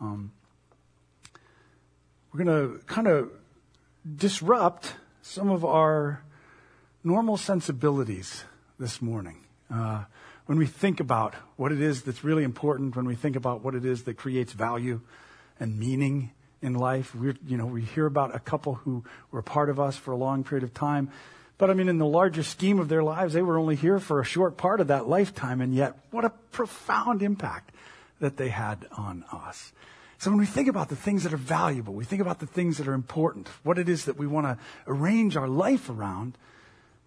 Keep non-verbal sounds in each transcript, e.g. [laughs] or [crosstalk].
Um, we're going to kind of disrupt some of our normal sensibilities this morning. Uh, when we think about what it is that's really important, when we think about what it is that creates value and meaning in life, we you know we hear about a couple who were part of us for a long period of time, but I mean, in the larger scheme of their lives, they were only here for a short part of that lifetime, and yet what a profound impact that they had on us. So when we think about the things that are valuable, we think about the things that are important, what it is that we want to arrange our life around,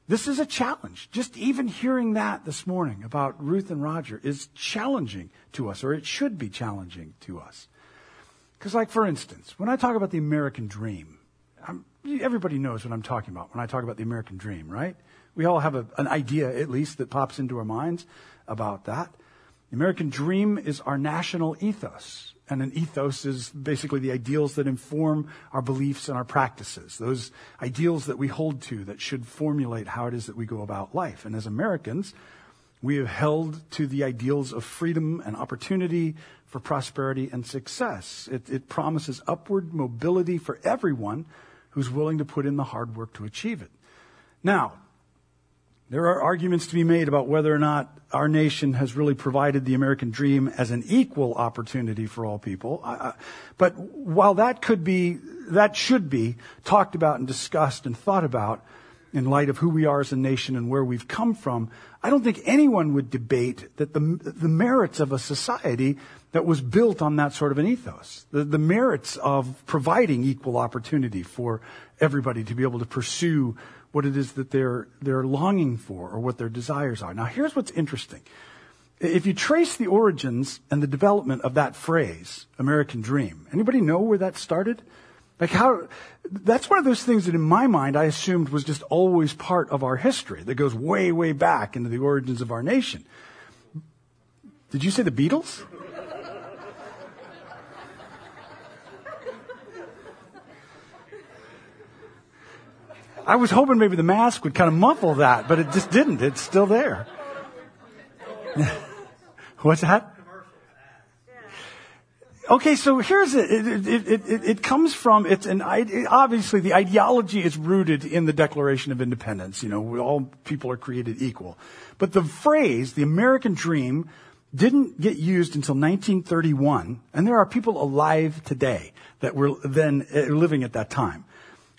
this is a challenge. Just even hearing that this morning about Ruth and Roger is challenging to us, or it should be challenging to us. Because, like, for instance, when I talk about the American dream, I'm, everybody knows what I'm talking about when I talk about the American dream, right? We all have a, an idea, at least, that pops into our minds about that. The American dream is our national ethos. And an ethos is basically the ideals that inform our beliefs and our practices. Those ideals that we hold to that should formulate how it is that we go about life. And as Americans, we have held to the ideals of freedom and opportunity for prosperity and success. It, it, promises upward mobility for everyone who's willing to put in the hard work to achieve it. Now, there are arguments to be made about whether or not our nation has really provided the American dream as an equal opportunity for all people. but while that could be, that should be talked about and discussed and thought about in light of who we are as a nation and where we've come from, I don't think anyone would debate that the, the merits of a society that was built on that sort of an ethos, the, the merits of providing equal opportunity for everybody to be able to pursue what it is that they're, they're longing for or what their desires are. Now, here's what's interesting. If you trace the origins and the development of that phrase, American dream, anybody know where that started? Like how, that's one of those things that in my mind I assumed was just always part of our history that goes way, way back into the origins of our nation. Did you say the Beatles? I was hoping maybe the mask would kind of muffle that, but it just didn't. It's still there. [laughs] What's that? Okay, so here's it. It, it, it, it comes from, it's an, obviously the ideology is rooted in the Declaration of Independence. You know, all people are created equal. But the phrase, the American dream, didn't get used until 1931, and there are people alive today that were then uh, living at that time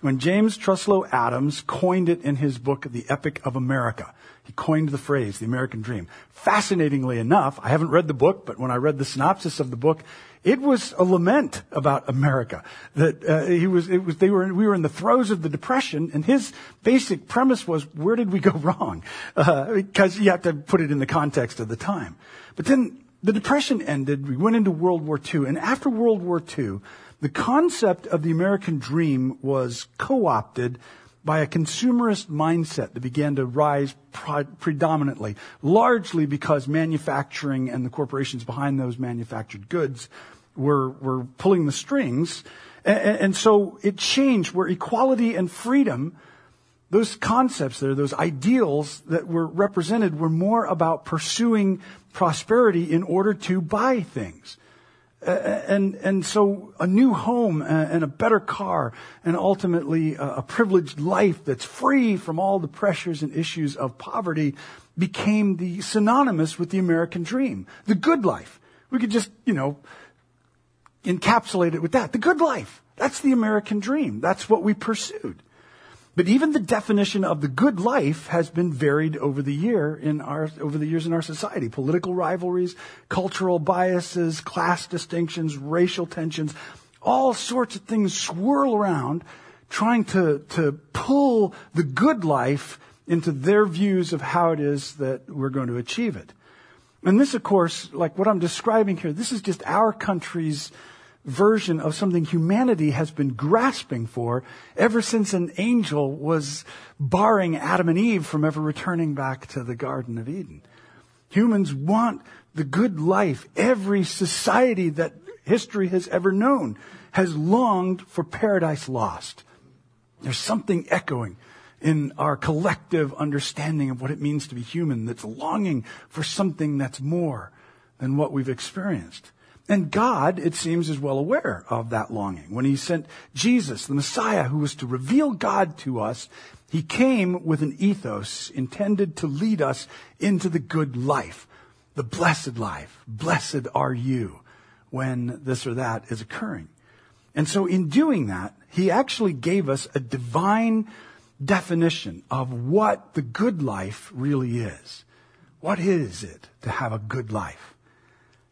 when James Truslow Adams coined it in his book, The Epic of America. He coined the phrase, the American dream. Fascinatingly enough, I haven't read the book, but when I read the synopsis of the book, it was a lament about America. That uh, he was, it was, they were, we were in the throes of the depression, and his basic premise was, where did we go [laughs] wrong? Uh, because you have to put it in the context of the time. But then the depression ended. We went into World War II, and after World War II, the concept of the American dream was co-opted by a consumerist mindset that began to rise pre- predominantly, largely because manufacturing and the corporations behind those manufactured goods were, were pulling the strings. And, and so it changed where equality and freedom, those concepts there, those ideals that were represented were more about pursuing prosperity in order to buy things and, and so a new home and a better car and ultimately a privileged life that's free from all the pressures and issues of poverty became the synonymous with the American dream. The good life. We could just, you know, encapsulate it with that. The good life. That's the American dream. That's what we pursued. But even the definition of the good life has been varied over the year in our, over the years in our society. Political rivalries, cultural biases, class distinctions, racial tensions, all sorts of things swirl around trying to, to pull the good life into their views of how it is that we're going to achieve it. And this, of course, like what I'm describing here, this is just our country's version of something humanity has been grasping for ever since an angel was barring Adam and Eve from ever returning back to the Garden of Eden. Humans want the good life. Every society that history has ever known has longed for paradise lost. There's something echoing in our collective understanding of what it means to be human that's longing for something that's more than what we've experienced. And God, it seems, is well aware of that longing. When he sent Jesus, the Messiah, who was to reveal God to us, he came with an ethos intended to lead us into the good life, the blessed life. Blessed are you when this or that is occurring. And so in doing that, he actually gave us a divine definition of what the good life really is. What is it to have a good life?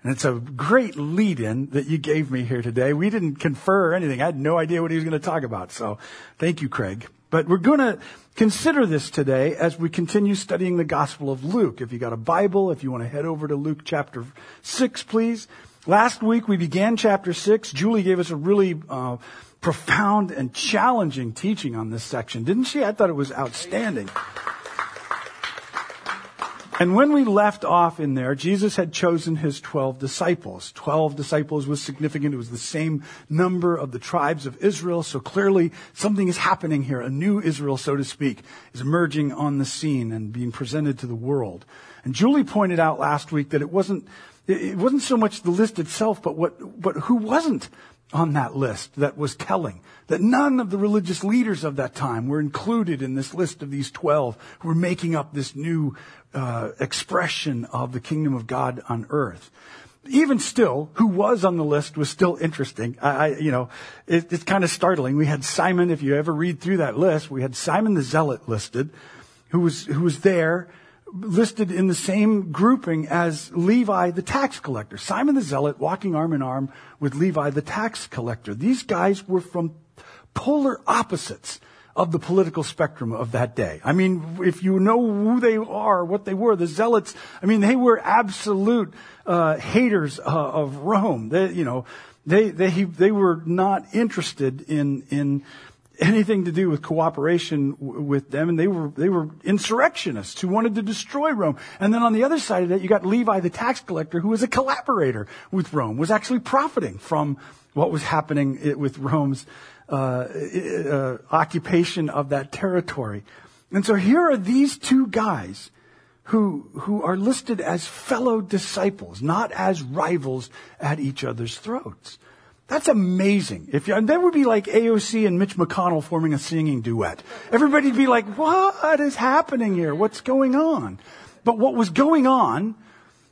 And it's a great lead in that you gave me here today. We didn't confer or anything. I had no idea what he was going to talk about. So thank you, Craig. But we're going to consider this today as we continue studying the Gospel of Luke. If you got a Bible, if you want to head over to Luke chapter 6, please. Last week we began chapter 6. Julie gave us a really uh, profound and challenging teaching on this section, didn't she? I thought it was outstanding. And when we left off in there, Jesus had chosen his 12 disciples. 12 disciples was significant. It was the same number of the tribes of Israel. So clearly something is happening here. A new Israel, so to speak, is emerging on the scene and being presented to the world. And Julie pointed out last week that it wasn't, it wasn't so much the list itself, but what, but who wasn't on that list that was telling that none of the religious leaders of that time were included in this list of these 12 who were making up this new uh, expression of the kingdom of God on earth. Even still, who was on the list was still interesting. I, I you know, it, it's kind of startling. We had Simon, if you ever read through that list, we had Simon the Zealot listed, who was, who was there, listed in the same grouping as Levi the tax collector. Simon the Zealot walking arm in arm with Levi the tax collector. These guys were from polar opposites of the political spectrum of that day. I mean, if you know who they are, what they were, the zealots, I mean, they were absolute uh, haters uh, of Rome. They, you know, they they they were not interested in in anything to do with cooperation w- with them, and they were they were insurrectionists who wanted to destroy Rome. And then on the other side of that, you got Levi, the tax collector, who was a collaborator with Rome, was actually profiting from what was happening with Rome's uh, uh, occupation of that territory. And so here are these two guys who, who are listed as fellow disciples, not as rivals at each other's throats. That's amazing. If you, that would be like AOC and Mitch McConnell forming a singing duet. Everybody'd be like, what is happening here? What's going on? But what was going on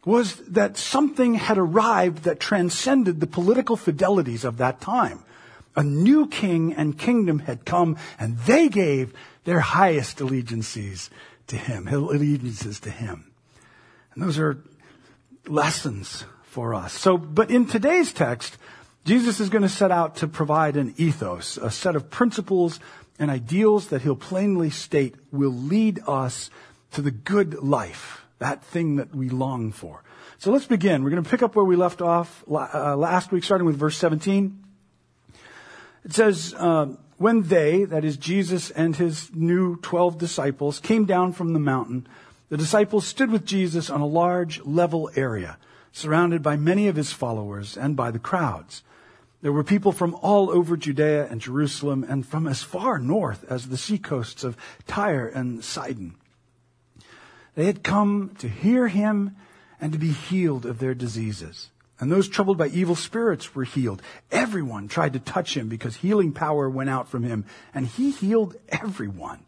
was that something had arrived that transcended the political fidelities of that time a new king and kingdom had come and they gave their highest allegiances to him, allegiances to him. And those are lessons for us. So, but in today's text, Jesus is going to set out to provide an ethos, a set of principles and ideals that he'll plainly state will lead us to the good life, that thing that we long for. So let's begin. We're going to pick up where we left off uh, last week, starting with verse 17. It says, uh, when they, that is Jesus and his new 12 disciples, came down from the mountain, the disciples stood with Jesus on a large level area, surrounded by many of his followers and by the crowds. There were people from all over Judea and Jerusalem and from as far north as the seacoasts of Tyre and Sidon. They had come to hear him and to be healed of their diseases. And those troubled by evil spirits were healed. Everyone tried to touch him because healing power went out from him, and he healed everyone.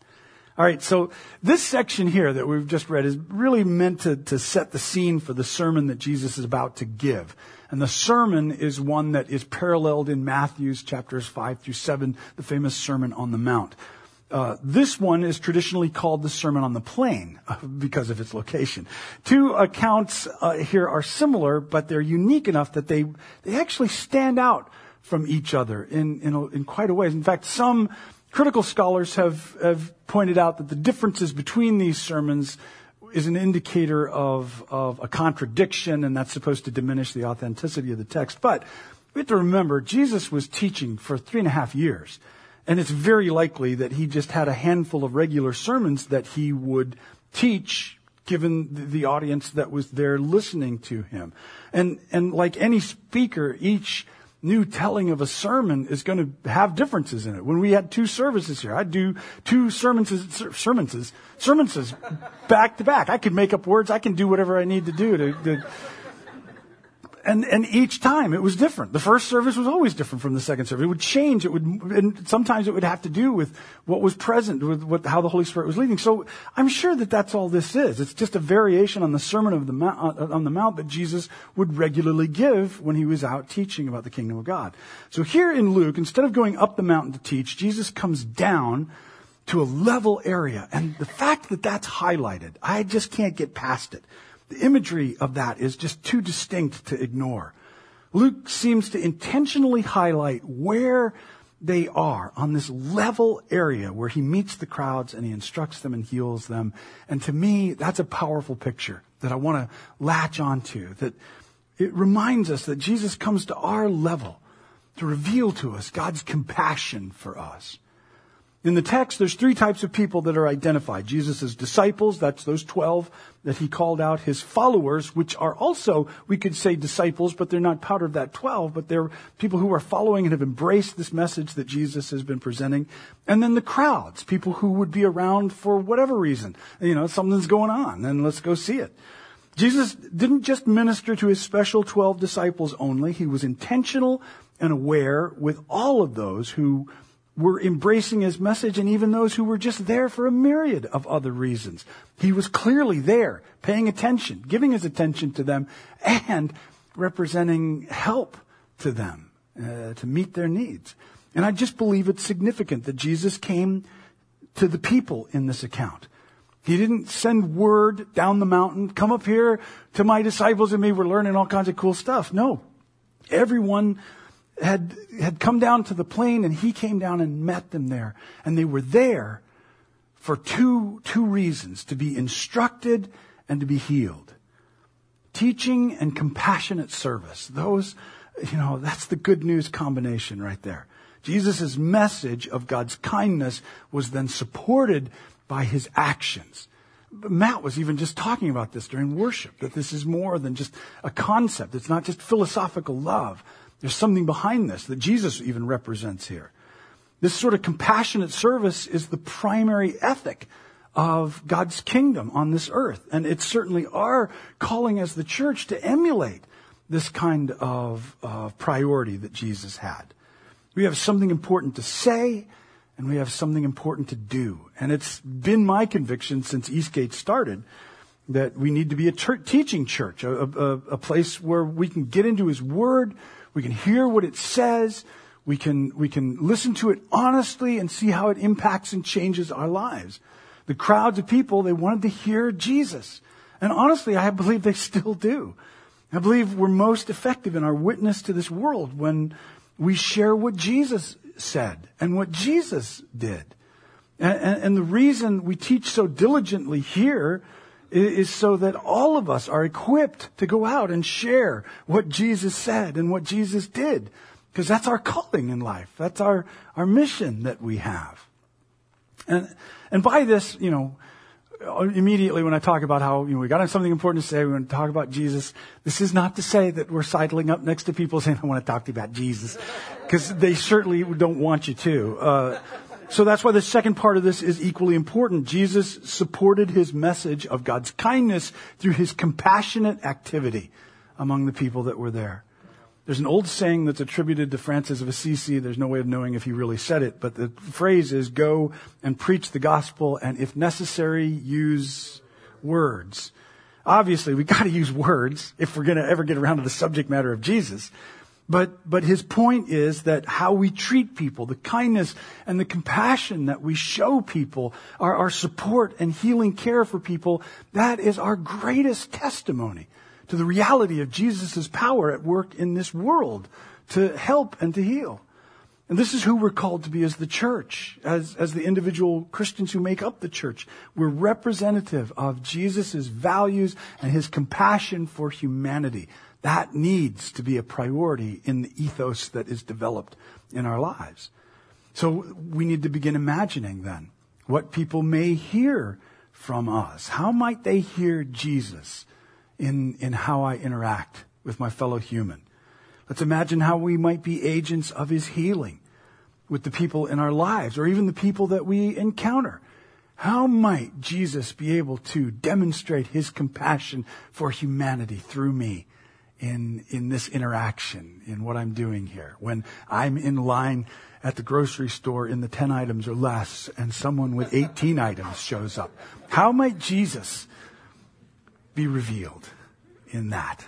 All right, so this section here that we've just read is really meant to, to set the scene for the sermon that Jesus is about to give. And the sermon is one that is paralleled in Matthew's chapters 5 through 7, the famous Sermon on the Mount. Uh, this one is traditionally called the Sermon on the Plain uh, because of its location. Two accounts uh, here are similar, but they're unique enough that they they actually stand out from each other in in, in quite a way. In fact, some critical scholars have have pointed out that the differences between these sermons is an indicator of of a contradiction, and that's supposed to diminish the authenticity of the text. But we have to remember Jesus was teaching for three and a half years. And it's very likely that he just had a handful of regular sermons that he would teach given the audience that was there listening to him. And, and like any speaker, each new telling of a sermon is going to have differences in it. When we had two services here, I'd do two sermons, sermons, sermons back to back. I could make up words. I can do whatever I need to do to, to and, and each time it was different. The first service was always different from the second service. It would change. It would, and sometimes it would have to do with what was present, with what, how the Holy Spirit was leading. So I'm sure that that's all this is. It's just a variation on the Sermon of the Mount, uh, on the Mount that Jesus would regularly give when he was out teaching about the kingdom of God. So here in Luke, instead of going up the mountain to teach, Jesus comes down to a level area. And the fact that that's highlighted, I just can't get past it. The imagery of that is just too distinct to ignore. Luke seems to intentionally highlight where they are on this level area where he meets the crowds and he instructs them and heals them. And to me, that's a powerful picture that I want to latch onto, that it reminds us that Jesus comes to our level to reveal to us God's compassion for us. In the text, there's three types of people that are identified. Jesus' disciples, that's those 12 that he called out. His followers, which are also, we could say disciples, but they're not part of that 12, but they're people who are following and have embraced this message that Jesus has been presenting. And then the crowds, people who would be around for whatever reason. You know, something's going on, and let's go see it. Jesus didn't just minister to his special 12 disciples only. He was intentional and aware with all of those who were embracing his message and even those who were just there for a myriad of other reasons. He was clearly there, paying attention, giving his attention to them, and representing help to them uh, to meet their needs. And I just believe it's significant that Jesus came to the people in this account. He didn't send word down the mountain, come up here to my disciples and me, we're learning all kinds of cool stuff. No. Everyone had, had come down to the plain and he came down and met them there. And they were there for two, two reasons, to be instructed and to be healed. Teaching and compassionate service. Those, you know, that's the good news combination right there. Jesus' message of God's kindness was then supported by his actions. Matt was even just talking about this during worship, that this is more than just a concept. It's not just philosophical love, there's something behind this that Jesus even represents here. This sort of compassionate service is the primary ethic of God's kingdom on this earth. And it's certainly our calling as the church to emulate this kind of uh, priority that Jesus had. We have something important to say and we have something important to do. And it's been my conviction since Eastgate started that we need to be a teaching church, a, a, a place where we can get into His Word, we can hear what it says. We can, we can listen to it honestly and see how it impacts and changes our lives. The crowds of people, they wanted to hear Jesus. And honestly, I believe they [laughs] still do. I believe we're most effective in our witness to this world when we share what Jesus said and what Jesus did. And, and, and the reason we teach so diligently here is so that all of us are equipped to go out and share what Jesus said and what Jesus did. Because that's our calling in life. That's our, our mission that we have. And, and by this, you know, immediately when I talk about how, you know, we got something important to say, we want to talk about Jesus, this is not to say that we're sidling up next to people saying, I want to talk to you about Jesus. Because they certainly don't want you to. Uh, so that's why the second part of this is equally important. Jesus supported his message of God's kindness through his compassionate activity among the people that were there. There's an old saying that's attributed to Francis of Assisi. There's no way of knowing if he really said it, but the phrase is go and preach the gospel and if necessary, use words. Obviously, we gotta use words if we're gonna ever get around to the subject matter of Jesus. But, but his point is that how we treat people, the kindness and the compassion that we show people, our, our support and healing care for people, that is our greatest testimony to the reality of Jesus' power at work in this world to help and to heal. And this is who we're called to be as the church, as, as the individual Christians who make up the church. We're representative of Jesus' values and his compassion for humanity. That needs to be a priority in the ethos that is developed in our lives. So we need to begin imagining then what people may hear from us. How might they hear Jesus in, in how I interact with my fellow human? Let's imagine how we might be agents of his healing with the people in our lives or even the people that we encounter. How might Jesus be able to demonstrate his compassion for humanity through me in, in this interaction, in what I'm doing here. When I'm in line at the grocery store in the 10 items or less and someone with 18 items shows up. How might Jesus be revealed in that?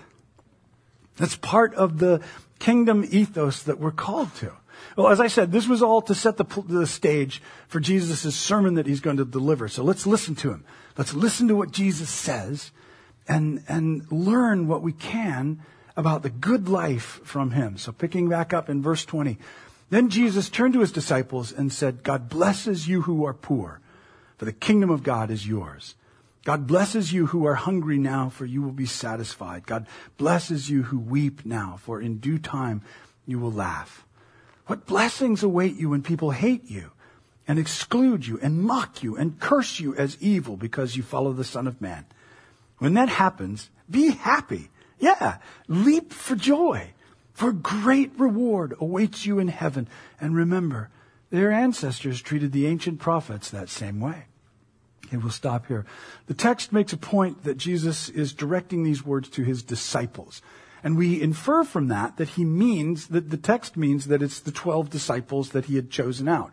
That's part of the kingdom ethos that we're called to. Well, as I said, this was all to set the, the stage for Jesus' sermon that he's going to deliver. So let's listen to him. Let's listen to what Jesus says and, and learn what we can about the good life from him. So picking back up in verse 20. Then Jesus turned to his disciples and said, God blesses you who are poor, for the kingdom of God is yours. God blesses you who are hungry now, for you will be satisfied. God blesses you who weep now, for in due time you will laugh. What blessings await you when people hate you and exclude you and mock you and curse you as evil because you follow the Son of Man? When that happens, be happy. Yeah, leap for joy, for great reward awaits you in heaven. And remember, their ancestors treated the ancient prophets that same way. Okay, we'll stop here. The text makes a point that Jesus is directing these words to his disciples. And we infer from that that he means, that the text means that it's the 12 disciples that he had chosen out.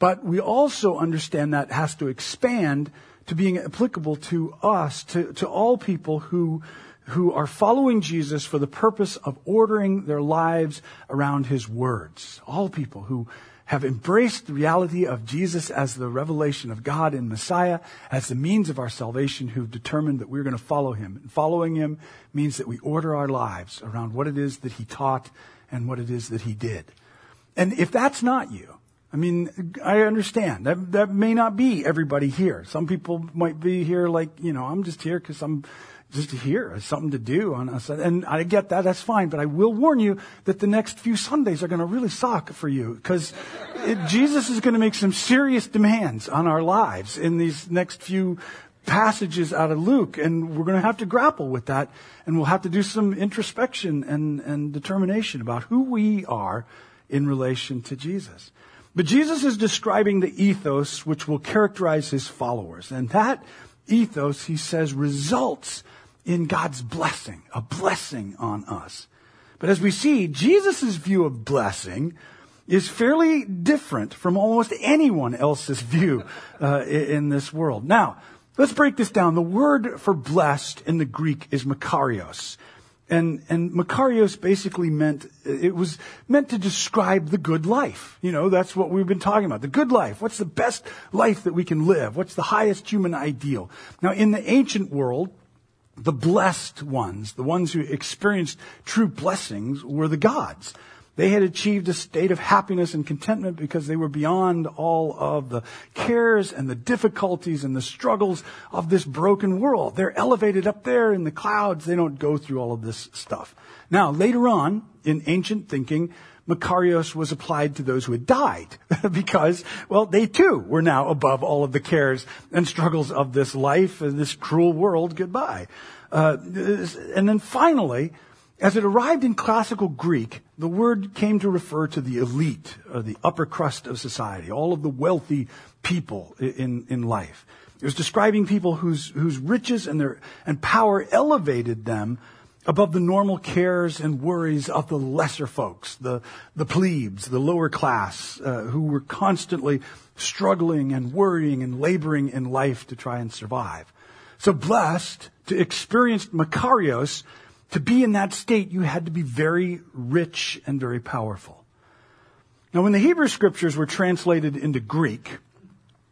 But we also understand that has to expand to being applicable to us, to, to all people who, who are following Jesus for the purpose of ordering their lives around his words. All people who have embraced the reality of Jesus as the revelation of God in Messiah, as the means of our salvation, who've determined that we're going to follow him. And following him means that we order our lives around what it is that he taught and what it is that he did. And if that's not you, I mean, I understand that that may not be everybody here. Some people might be here like, you know, I'm just here because I'm just here. It's something to do on us. And I get that. That's fine. But I will warn you that the next few Sundays are going to really suck for you because Jesus is going to make some serious demands on our lives in these next few passages out of Luke. And we're going to have to grapple with that. And we'll have to do some introspection and, and determination about who we are in relation to Jesus. But Jesus is describing the ethos which will characterize his followers. And that ethos, he says, results in God's blessing, a blessing on us. But as we see, Jesus' view of blessing is fairly different from almost anyone else's view uh, in this world. Now, let's break this down. The word for blessed in the Greek is makarios. And, and Makarios basically meant, it was meant to describe the good life. You know, that's what we've been talking about. The good life. What's the best life that we can live? What's the highest human ideal? Now, in the ancient world, the blessed ones, the ones who experienced true blessings, were the gods. They had achieved a state of happiness and contentment because they were beyond all of the cares and the difficulties and the struggles of this broken world. They're elevated up there in the clouds. They don't go through all of this stuff. Now, later on, in ancient thinking, Makarios was applied to those who had died [laughs] because, well, they too were now above all of the cares and struggles of this life and this cruel world. Goodbye. Uh, and then finally, as it arrived in classical Greek, the word came to refer to the elite, or the upper crust of society, all of the wealthy people in, in life. It was describing people whose, whose riches and their, and power elevated them above the normal cares and worries of the lesser folks, the, the plebes, the lower class, uh, who were constantly struggling and worrying and laboring in life to try and survive. So blessed to experience Makarios to be in that state, you had to be very rich and very powerful. Now, when the Hebrew scriptures were translated into Greek,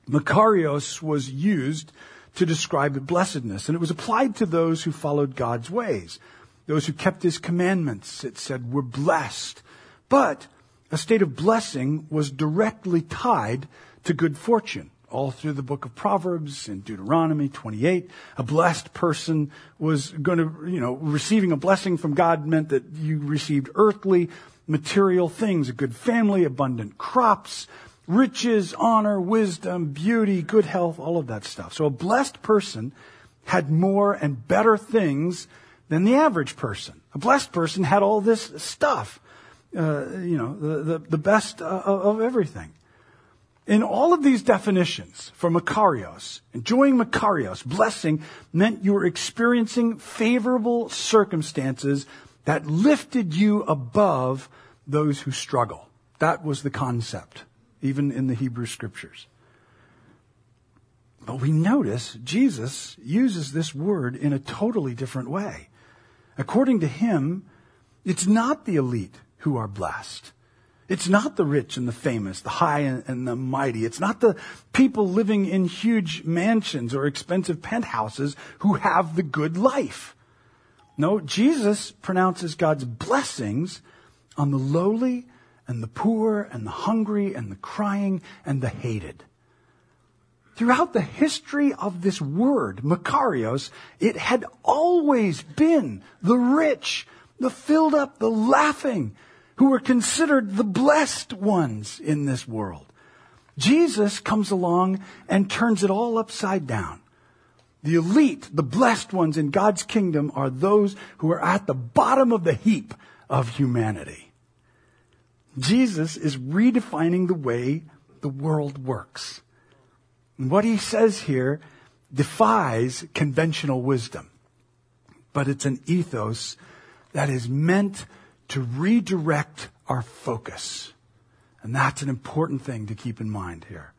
Makarios was used to describe blessedness, and it was applied to those who followed God's ways. Those who kept his commandments, it said, were blessed. But a state of blessing was directly tied to good fortune all through the book of Proverbs and Deuteronomy 28. A blessed person was going to, you know, receiving a blessing from God meant that you received earthly, material things, a good family, abundant crops, riches, honor, wisdom, beauty, good health, all of that stuff. So a blessed person had more and better things than the average person. A blessed person had all this stuff, uh, you know, the, the, the best uh, of everything. In all of these definitions for Makarios, enjoying Makarios, blessing, meant you were experiencing favorable circumstances that lifted you above those who struggle. That was the concept, even in the Hebrew scriptures. But we notice Jesus uses this word in a totally different way. According to him, it's not the elite who are blessed. It's not the rich and the famous, the high and the mighty. It's not the people living in huge mansions or expensive penthouses who have the good life. No, Jesus pronounces God's blessings on the lowly and the poor and the hungry and the crying and the hated. Throughout the history of this word, Makarios, it had always been the rich, the filled up, the laughing, who were considered the blessed ones in this world. Jesus comes along and turns it all upside down. The elite, the blessed ones in God's kingdom are those who are at the bottom of the heap of humanity. Jesus is redefining the way the world works. And What he says here defies conventional wisdom, but it's an ethos that is meant to redirect our focus. And that's an important thing to keep in mind here.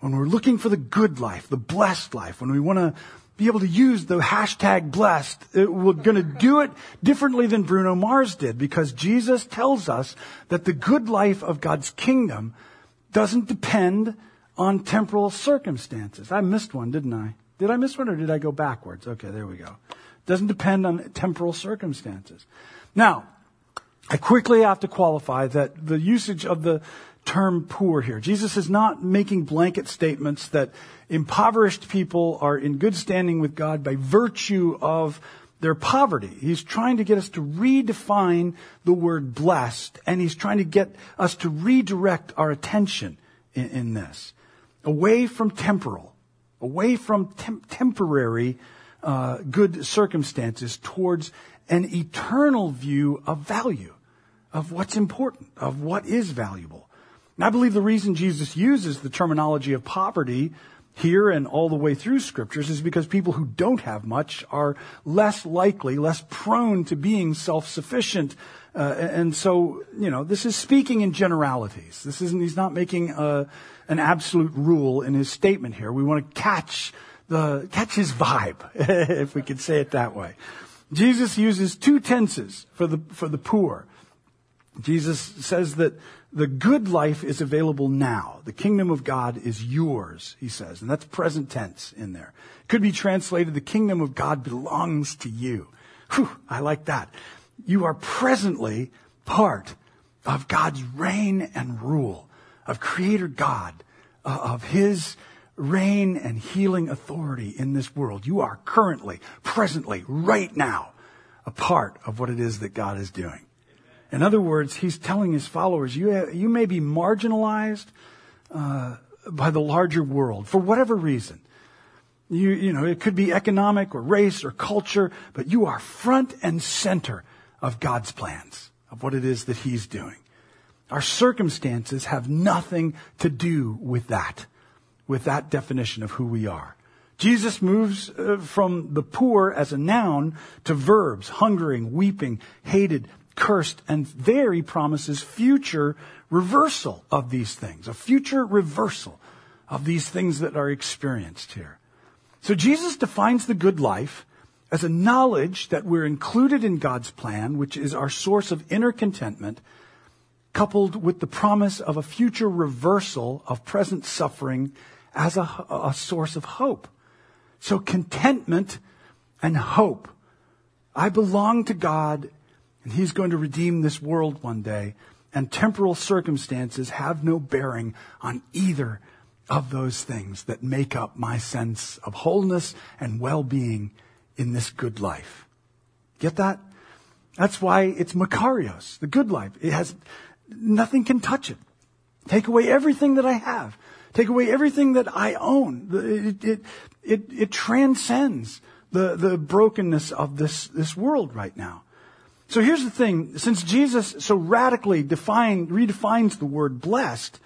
When we're looking for the good life, the blessed life, when we want to be able to use the hashtag blessed, it, we're going to do it differently than Bruno Mars did because Jesus tells us that the good life of God's kingdom doesn't depend on temporal circumstances. I missed one, didn't I? Did I miss one or did I go backwards? Okay, there we go. Doesn't depend on temporal circumstances. Now, I quickly have to qualify that the usage of the term poor here. Jesus is not making blanket statements that impoverished people are in good standing with God by virtue of their poverty. He's trying to get us to redefine the word blessed, and he's trying to get us to redirect our attention in, in this away from temporal, away from tem- temporary uh, good circumstances towards an eternal view of value, of what's important, of what is valuable. And I believe the reason Jesus uses the terminology of poverty here and all the way through scriptures is because people who don't have much are less likely, less prone to being self-sufficient. Uh, and so, you know, this is speaking in generalities. This isn't, he's not making a, an absolute rule in his statement here. We want to catch the, catch his vibe, [laughs] if we could say it that way. Jesus uses two tenses for the, for the poor. Jesus says that the good life is available now. The kingdom of God is yours, he says. And that's present tense in there. Could be translated, the kingdom of God belongs to you. Whew, I like that. You are presently part of God's reign and rule of Creator God, uh, of His reign and healing authority in this world. You are currently, presently, right now, a part of what it is that God is doing. In other words, He's telling His followers, you, you may be marginalized uh, by the larger world for whatever reason. You, you know, it could be economic or race or culture, but you are front and center of God's plans, of what it is that He's doing. Our circumstances have nothing to do with that, with that definition of who we are. Jesus moves uh, from the poor as a noun to verbs, hungering, weeping, hated, cursed, and there he promises future reversal of these things, a future reversal of these things that are experienced here. So Jesus defines the good life as a knowledge that we're included in God's plan, which is our source of inner contentment, coupled with the promise of a future reversal of present suffering as a, a source of hope. So contentment and hope. I belong to God and He's going to redeem this world one day and temporal circumstances have no bearing on either of those things that make up my sense of wholeness and well-being in this good life. Get that? That's why it's Makarios, the good life. It has, Nothing can touch it. Take away everything that I have. Take away everything that I own. It, it, it, it transcends the, the brokenness of this, this world right now. So here's the thing. Since Jesus so radically define, redefines the word blessed,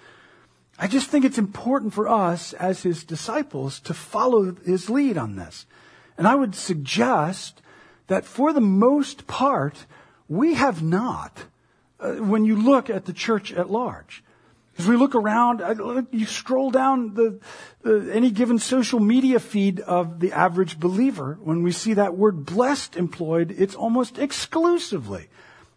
I just think it's important for us as his disciples to follow his lead on this. And I would suggest that for the most part, we have not uh, when you look at the church at large. As we look around, you scroll down the, the, any given social media feed of the average believer, when we see that word blessed employed, it's almost exclusively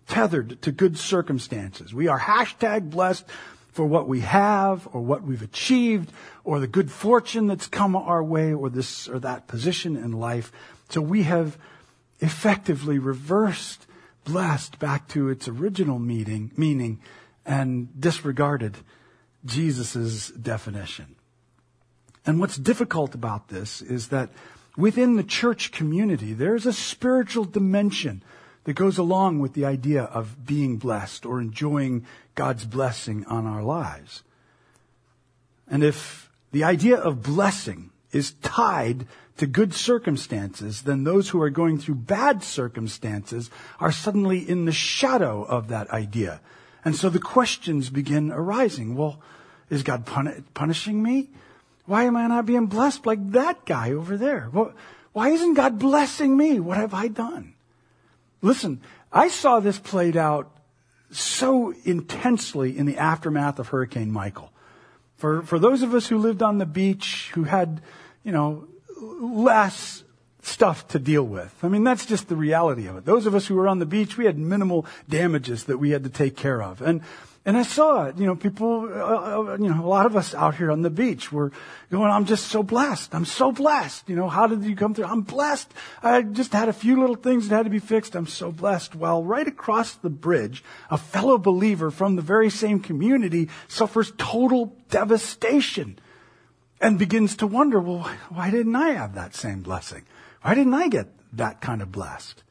tethered to good circumstances. We are hashtag blessed for what we have or what we've achieved or the good fortune that's come our way or this or that position in life. So we have effectively reversed blessed back to its original meaning, meaning and disregarded Jesus' definition. And what's difficult about this is that within the church community, there's a spiritual dimension that goes along with the idea of being blessed or enjoying God's blessing on our lives. And if the idea of blessing is tied to good circumstances, then those who are going through bad circumstances are suddenly in the shadow of that idea. And so the questions begin arising. Well, is God pun- punishing me? Why am I not being blessed like that guy over there? Well, why isn't God blessing me? What have I done? Listen, I saw this played out so intensely in the aftermath of Hurricane Michael. For, for those of us who lived on the beach, who had, you know, less stuff to deal with. I mean, that's just the reality of it. Those of us who were on the beach, we had minimal damages that we had to take care of. And and I saw it, you know, people, uh, uh, you know, a lot of us out here on the beach were going, I'm just so blessed. I'm so blessed. You know, how did you come through? I'm blessed. I just had a few little things that had to be fixed. I'm so blessed. While right across the bridge, a fellow believer from the very same community suffers total devastation and begins to wonder, well, why didn't I have that same blessing? Why didn't I get that kind of blessed?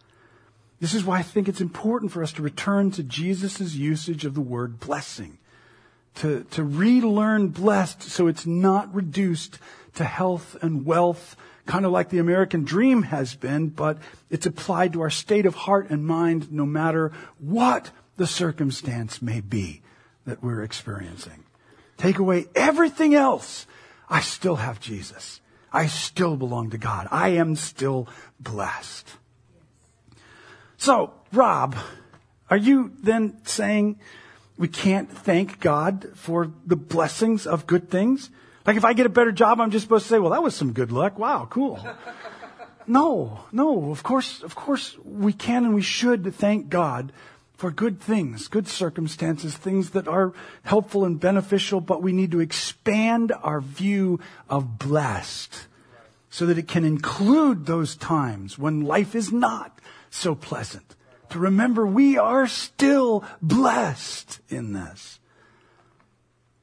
This is why I think it's important for us to return to Jesus' usage of the word blessing. To, to relearn blessed so it's not reduced to health and wealth, kind of like the American dream has been, but it's applied to our state of heart and mind no matter what the circumstance may be that we're experiencing. Take away everything else. I still have Jesus. I still belong to God. I am still blessed. So, Rob, are you then saying we can't thank God for the blessings of good things? Like if I get a better job, I'm just supposed to say, well, that was some good luck. Wow, cool. [laughs] no, no, of course, of course we can and we should thank God for good things, good circumstances, things that are helpful and beneficial, but we need to expand our view of blessed so that it can include those times when life is not so pleasant. To remember we are still blessed in this.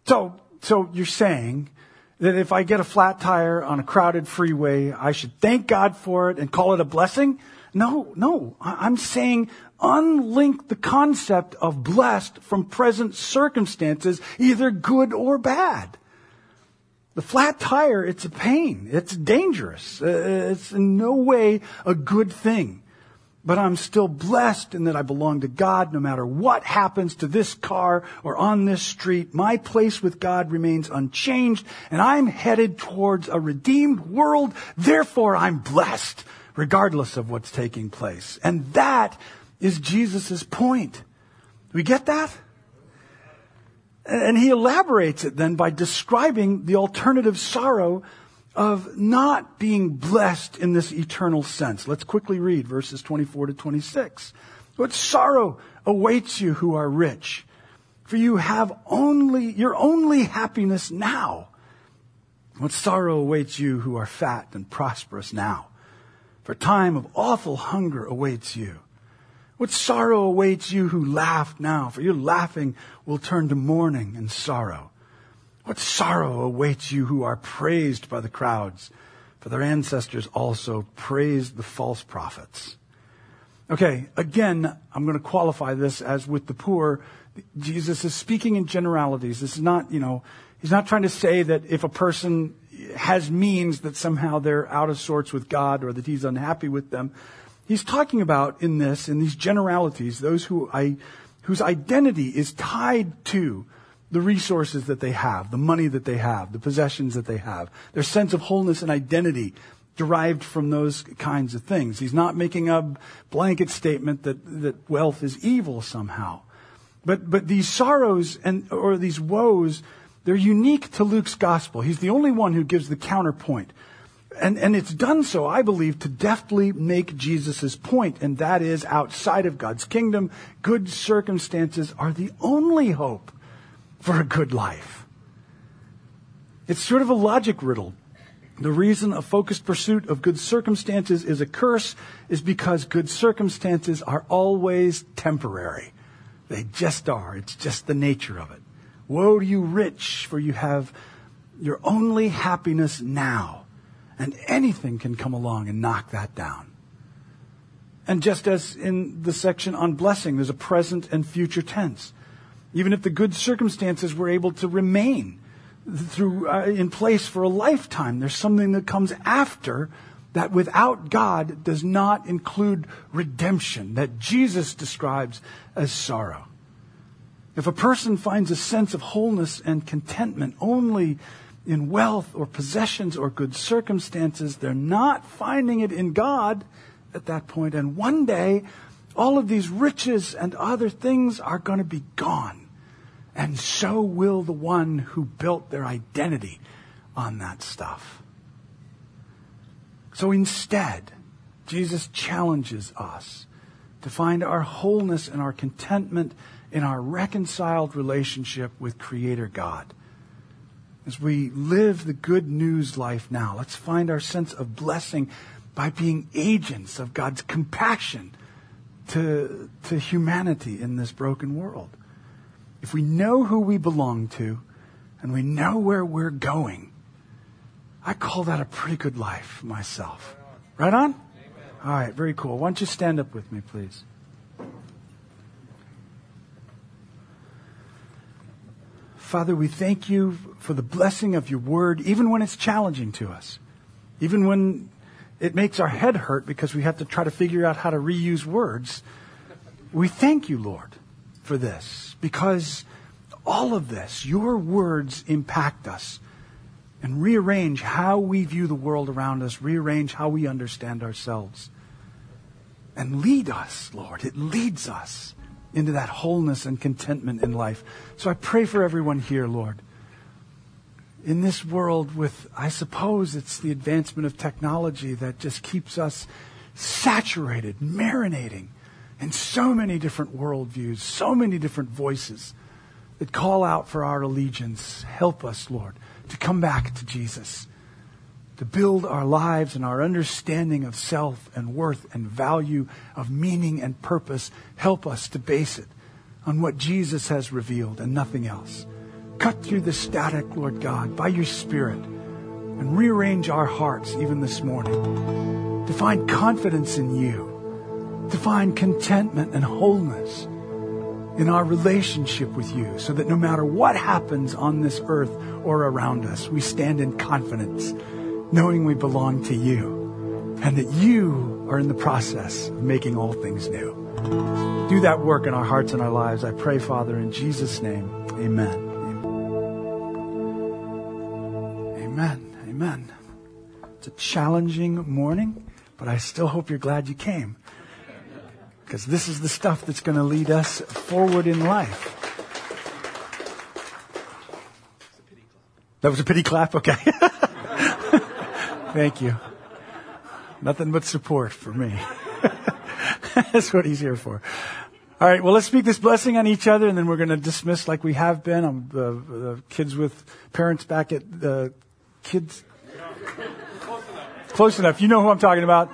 So, so you're saying that if I get a flat tire on a crowded freeway, I should thank God for it and call it a blessing? No, no. I'm saying unlink the concept of blessed from present circumstances, either good or bad. The flat tire, it's a pain. It's dangerous. Uh, it's in no way a good thing but I'm still blessed in that I belong to God no matter what happens to this car or on this street. My place with God remains unchanged and I'm headed towards a redeemed world. Therefore, I'm blessed regardless of what's taking place. And that is Jesus' point. We get that? And he elaborates it then by describing the alternative sorrow of not being blessed in this eternal sense. Let's quickly read verses 24 to 26. What sorrow awaits you who are rich? For you have only, your only happiness now. What sorrow awaits you who are fat and prosperous now? For time of awful hunger awaits you. What sorrow awaits you who laugh now? For your laughing will turn to mourning and sorrow. What sorrow awaits you who are praised by the crowds, for their ancestors also praised the false prophets. Okay, again, I'm going to qualify this as with the poor. Jesus is speaking in generalities. This is not, you know, he's not trying to say that if a person has means that somehow they're out of sorts with God or that he's unhappy with them. He's talking about in this, in these generalities, those who I, whose identity is tied to the resources that they have, the money that they have, the possessions that they have, their sense of wholeness and identity derived from those kinds of things. He's not making a blanket statement that, that wealth is evil somehow. But, but these sorrows and, or these woes, they're unique to Luke's gospel. He's the only one who gives the counterpoint. And, and it's done so, I believe, to deftly make Jesus' point, and that is outside of God's kingdom, good circumstances are the only hope for a good life. It's sort of a logic riddle. The reason a focused pursuit of good circumstances is a curse is because good circumstances are always temporary. They just are. It's just the nature of it. Woe to you rich, for you have your only happiness now. And anything can come along and knock that down. And just as in the section on blessing, there's a present and future tense. Even if the good circumstances were able to remain through, uh, in place for a lifetime, there's something that comes after that without God does not include redemption that Jesus describes as sorrow. If a person finds a sense of wholeness and contentment only in wealth or possessions or good circumstances, they're not finding it in God at that point. And one day, all of these riches and other things are going to be gone. And so will the one who built their identity on that stuff. So instead, Jesus challenges us to find our wholeness and our contentment in our reconciled relationship with Creator God. As we live the good news life now, let's find our sense of blessing by being agents of God's compassion to, to humanity in this broken world. If we know who we belong to and we know where we're going, I call that a pretty good life myself. Right on? All right, very cool. Why don't you stand up with me, please? Father, we thank you for the blessing of your word, even when it's challenging to us, even when it makes our head hurt because we have to try to figure out how to reuse words. We thank you, Lord, for this because all of this, your words impact us and rearrange how we view the world around us, rearrange how we understand ourselves. And lead us, Lord. It leads us into that wholeness and contentment in life. So I pray for everyone here, Lord. In this world with, I suppose it's the advancement of technology that just keeps us saturated, marinating in so many different worldviews, so many different voices that call out for our allegiance. Help us, Lord to come back to Jesus, to build our lives and our understanding of self and worth and value, of meaning and purpose. Help us to base it on what Jesus has revealed and nothing else. Cut through the static, Lord God, by your Spirit and rearrange our hearts even this morning to find confidence in you, to find contentment and wholeness in our relationship with you so that no matter what happens on this earth or around us, we stand in confidence knowing we belong to you and that you are in the process of making all things new. Do that work in our hearts and our lives. I pray, Father, in Jesus' name. Amen. Amen. Amen. It's a challenging morning, but I still hope you're glad you came because this is the stuff that's going to lead us forward in life. That was a pity clap? Okay. [laughs] Thank you. Nothing but support for me. [laughs] That's what he's here for. All right, well, let's speak this blessing on each other, and then we're going to dismiss like we have been. I'm the, the kids with parents back at the kids. Close enough. Close enough. You know who I'm talking about.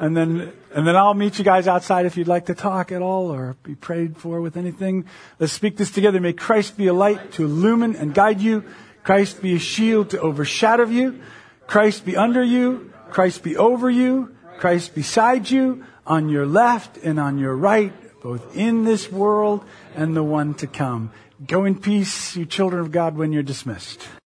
And then and then I'll meet you guys outside if you'd like to talk at all or be prayed for with anything. Let's speak this together. May Christ be a light to illumine and guide you. Christ be a shield to overshadow you. Christ be under you. Christ be over you. Christ beside you, on your left and on your right, both in this world and the one to come. Go in peace, you children of God, when you're dismissed.